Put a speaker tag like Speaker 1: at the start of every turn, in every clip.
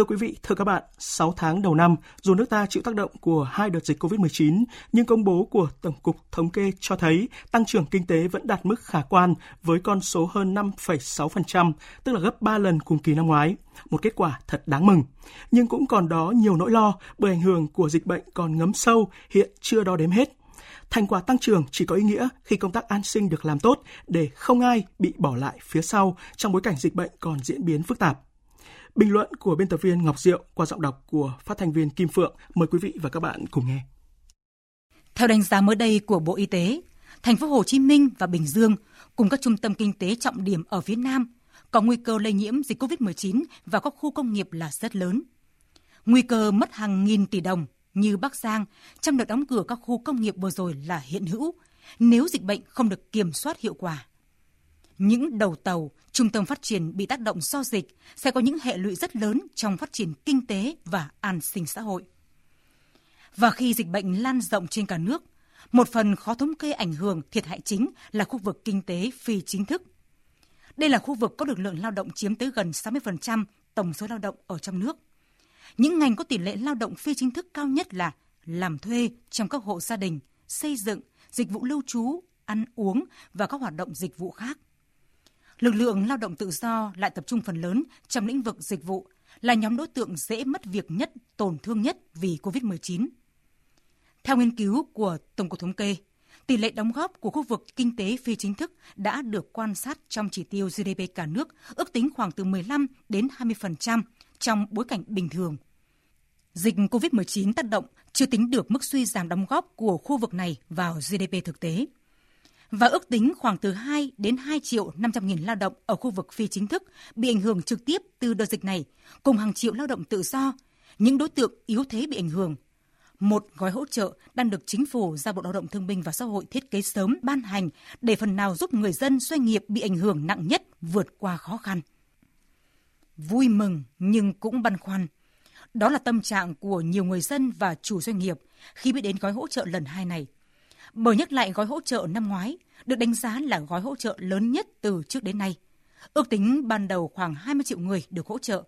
Speaker 1: Thưa quý vị, thưa các bạn, 6 tháng đầu năm, dù nước ta chịu tác động của hai đợt dịch COVID-19, nhưng công bố của Tổng cục Thống kê cho thấy tăng trưởng kinh tế vẫn đạt mức khả quan với con số hơn 5,6%, tức là gấp 3 lần cùng kỳ năm ngoái. Một kết quả thật đáng mừng. Nhưng cũng còn đó nhiều nỗi lo bởi ảnh hưởng của dịch bệnh còn ngấm sâu, hiện chưa đo đếm hết. Thành quả tăng trưởng chỉ có ý nghĩa khi công tác an sinh được làm tốt để không ai bị bỏ lại phía sau trong bối cảnh dịch bệnh còn diễn biến phức tạp. Bình luận của biên tập viên Ngọc Diệu qua giọng đọc của phát thanh viên Kim Phượng. Mời quý vị và các bạn cùng nghe.
Speaker 2: Theo đánh giá mới đây của Bộ Y tế, thành phố Hồ Chí Minh và Bình Dương cùng các trung tâm kinh tế trọng điểm ở phía Nam có nguy cơ lây nhiễm dịch COVID-19 vào các khu công nghiệp là rất lớn. Nguy cơ mất hàng nghìn tỷ đồng như Bắc Giang trong đợt đóng cửa các khu công nghiệp vừa rồi là hiện hữu nếu dịch bệnh không được kiểm soát hiệu quả. Những đầu tàu, trung tâm phát triển bị tác động do dịch sẽ có những hệ lụy rất lớn trong phát triển kinh tế và an sinh xã hội. Và khi dịch bệnh lan rộng trên cả nước, một phần khó thống kê ảnh hưởng thiệt hại chính là khu vực kinh tế phi chính thức. Đây là khu vực có lực lượng lao động chiếm tới gần 60% tổng số lao động ở trong nước. Những ngành có tỷ lệ lao động phi chính thức cao nhất là làm thuê trong các hộ gia đình, xây dựng, dịch vụ lưu trú, ăn uống và các hoạt động dịch vụ khác. Lực lượng lao động tự do lại tập trung phần lớn trong lĩnh vực dịch vụ, là nhóm đối tượng dễ mất việc nhất, tổn thương nhất vì COVID-19. Theo nghiên cứu của Tổng cục Thống kê, tỷ lệ đóng góp của khu vực kinh tế phi chính thức đã được quan sát trong chỉ tiêu GDP cả nước, ước tính khoảng từ 15 đến 20% trong bối cảnh bình thường. Dịch COVID-19 tác động chưa tính được mức suy giảm đóng góp của khu vực này vào GDP thực tế và ước tính khoảng từ 2 đến 2 triệu 500 nghìn lao động ở khu vực phi chính thức bị ảnh hưởng trực tiếp từ đợt dịch này, cùng hàng triệu lao động tự do, những đối tượng yếu thế bị ảnh hưởng. Một gói hỗ trợ đang được chính phủ ra Bộ Lao động Thương binh và Xã hội thiết kế sớm ban hành để phần nào giúp người dân doanh nghiệp bị ảnh hưởng nặng nhất vượt qua khó khăn. Vui mừng nhưng cũng băn khoăn. Đó là tâm trạng của nhiều người dân và chủ doanh nghiệp khi biết đến gói hỗ trợ lần hai này – bởi nhắc lại gói hỗ trợ năm ngoái, được đánh giá là gói hỗ trợ lớn nhất từ trước đến nay. Ước tính ban đầu khoảng 20 triệu người được hỗ trợ.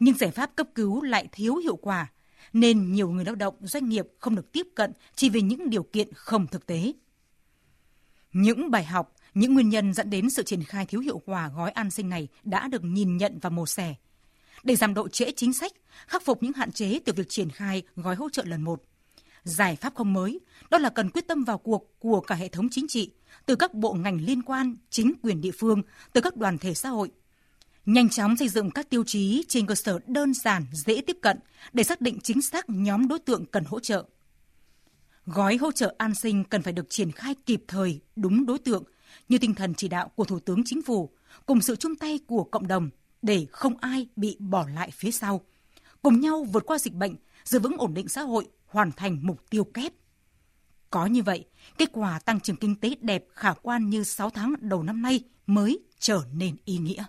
Speaker 2: Nhưng giải pháp cấp cứu lại thiếu hiệu quả, nên nhiều người lao động doanh nghiệp không được tiếp cận chỉ vì những điều kiện không thực tế. Những bài học, những nguyên nhân dẫn đến sự triển khai thiếu hiệu quả gói an sinh này đã được nhìn nhận và mổ xẻ. Để giảm độ trễ chính sách, khắc phục những hạn chế từ việc triển khai gói hỗ trợ lần một, Giải pháp không mới, đó là cần quyết tâm vào cuộc của cả hệ thống chính trị, từ các bộ ngành liên quan, chính quyền địa phương, từ các đoàn thể xã hội. Nhanh chóng xây dựng các tiêu chí trên cơ sở đơn giản, dễ tiếp cận để xác định chính xác nhóm đối tượng cần hỗ trợ. Gói hỗ trợ an sinh cần phải được triển khai kịp thời, đúng đối tượng, như tinh thần chỉ đạo của Thủ tướng Chính phủ, cùng sự chung tay của cộng đồng để không ai bị bỏ lại phía sau. Cùng nhau vượt qua dịch bệnh, giữ vững ổn định xã hội hoàn thành mục tiêu kép. Có như vậy, kết quả tăng trưởng kinh tế đẹp khả quan như 6 tháng đầu năm nay mới trở nên ý nghĩa.